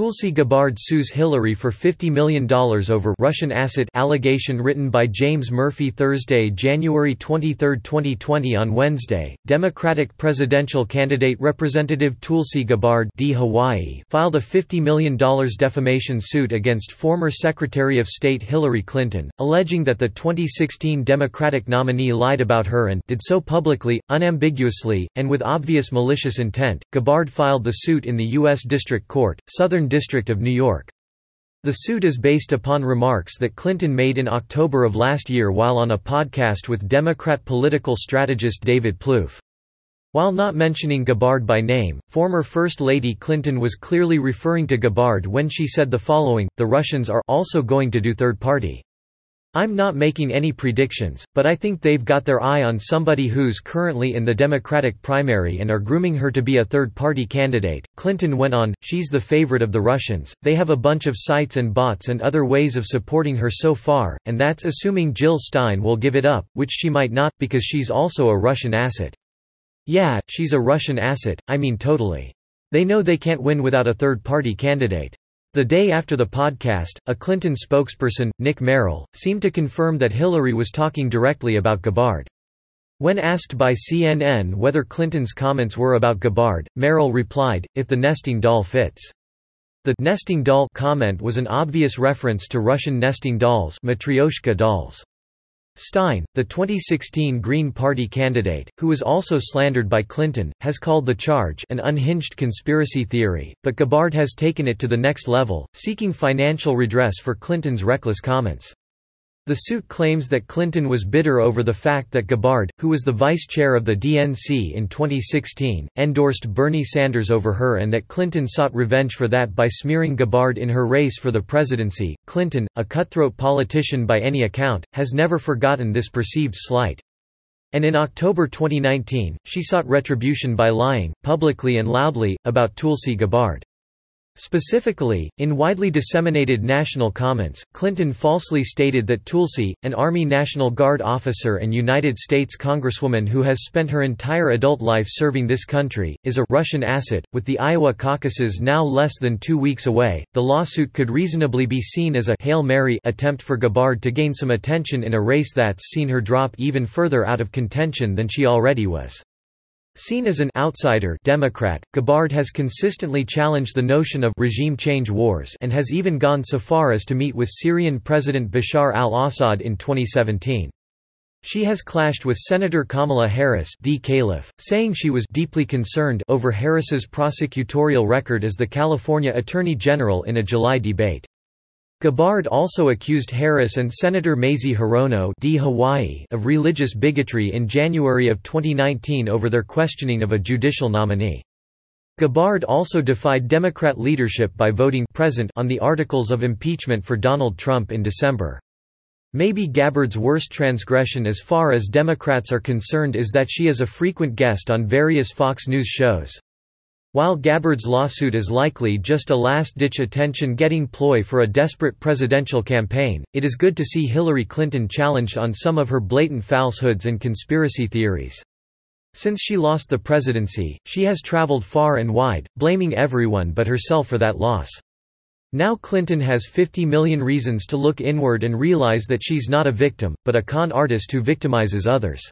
Tulsi Gabbard sues Hillary for $50 million over Russian asset allegation written by James Murphy Thursday, January 23, 2020 On Wednesday, Democratic presidential candidate Representative Tulsi Gabbard D. Hawaii filed a $50 million defamation suit against former Secretary of State Hillary Clinton, alleging that the 2016 Democratic nominee lied about her and did so publicly, unambiguously, and with obvious malicious intent. Gabbard filed the suit in the U.S. District Court, Southern District of New York. The suit is based upon remarks that Clinton made in October of last year while on a podcast with Democrat political strategist David Plouffe. While not mentioning Gabbard by name, former First Lady Clinton was clearly referring to Gabbard when she said the following, the Russians are also going to do third-party I'm not making any predictions, but I think they've got their eye on somebody who's currently in the Democratic primary and are grooming her to be a third-party candidate. Clinton went on, she's the favorite of the Russians, they have a bunch of sites and bots and other ways of supporting her so far, and that's assuming Jill Stein will give it up, which she might not, because she's also a Russian asset. Yeah, she's a Russian asset, I mean totally. They know they can't win without a third-party candidate. The day after the podcast, a Clinton spokesperson, Nick Merrill, seemed to confirm that Hillary was talking directly about Gabbard. When asked by CNN whether Clinton's comments were about Gabbard, Merrill replied, if the nesting doll fits. The nesting doll comment was an obvious reference to Russian nesting dolls, Matryoshka dolls. Stein, the 2016 Green Party candidate, who was also slandered by Clinton, has called the charge an unhinged conspiracy theory, but Gabbard has taken it to the next level, seeking financial redress for Clinton's reckless comments. The suit claims that Clinton was bitter over the fact that Gabbard, who was the vice chair of the DNC in 2016, endorsed Bernie Sanders over her and that Clinton sought revenge for that by smearing Gabbard in her race for the presidency. Clinton, a cutthroat politician by any account, has never forgotten this perceived slight. And in October 2019, she sought retribution by lying, publicly and loudly, about Tulsi Gabbard. Specifically, in widely disseminated national comments, Clinton falsely stated that Tulsi, an Army National Guard officer and United States Congresswoman who has spent her entire adult life serving this country, is a Russian asset. With the Iowa caucuses now less than two weeks away, the lawsuit could reasonably be seen as a Hail Mary attempt for Gabbard to gain some attention in a race that's seen her drop even further out of contention than she already was. Seen as an outsider Democrat, Gabbard has consistently challenged the notion of regime change wars and has even gone so far as to meet with Syrian President Bashar al-Assad in 2017. She has clashed with Senator Kamala Harris D. Califf, saying she was deeply concerned over Harris's prosecutorial record as the California Attorney General in a July debate. Gabbard also accused Harris and Senator Mazie Hirono D. Hawaii of religious bigotry in January of 2019 over their questioning of a judicial nominee. Gabbard also defied Democrat leadership by voting present on the articles of impeachment for Donald Trump in December. Maybe Gabbard's worst transgression as far as Democrats are concerned is that she is a frequent guest on various Fox News shows. While Gabbard's lawsuit is likely just a last-ditch attention-getting ploy for a desperate presidential campaign, it is good to see Hillary Clinton challenged on some of her blatant falsehoods and conspiracy theories. Since she lost the presidency, she has traveled far and wide, blaming everyone but herself for that loss. Now Clinton has 50 million reasons to look inward and realize that she's not a victim, but a con artist who victimizes others.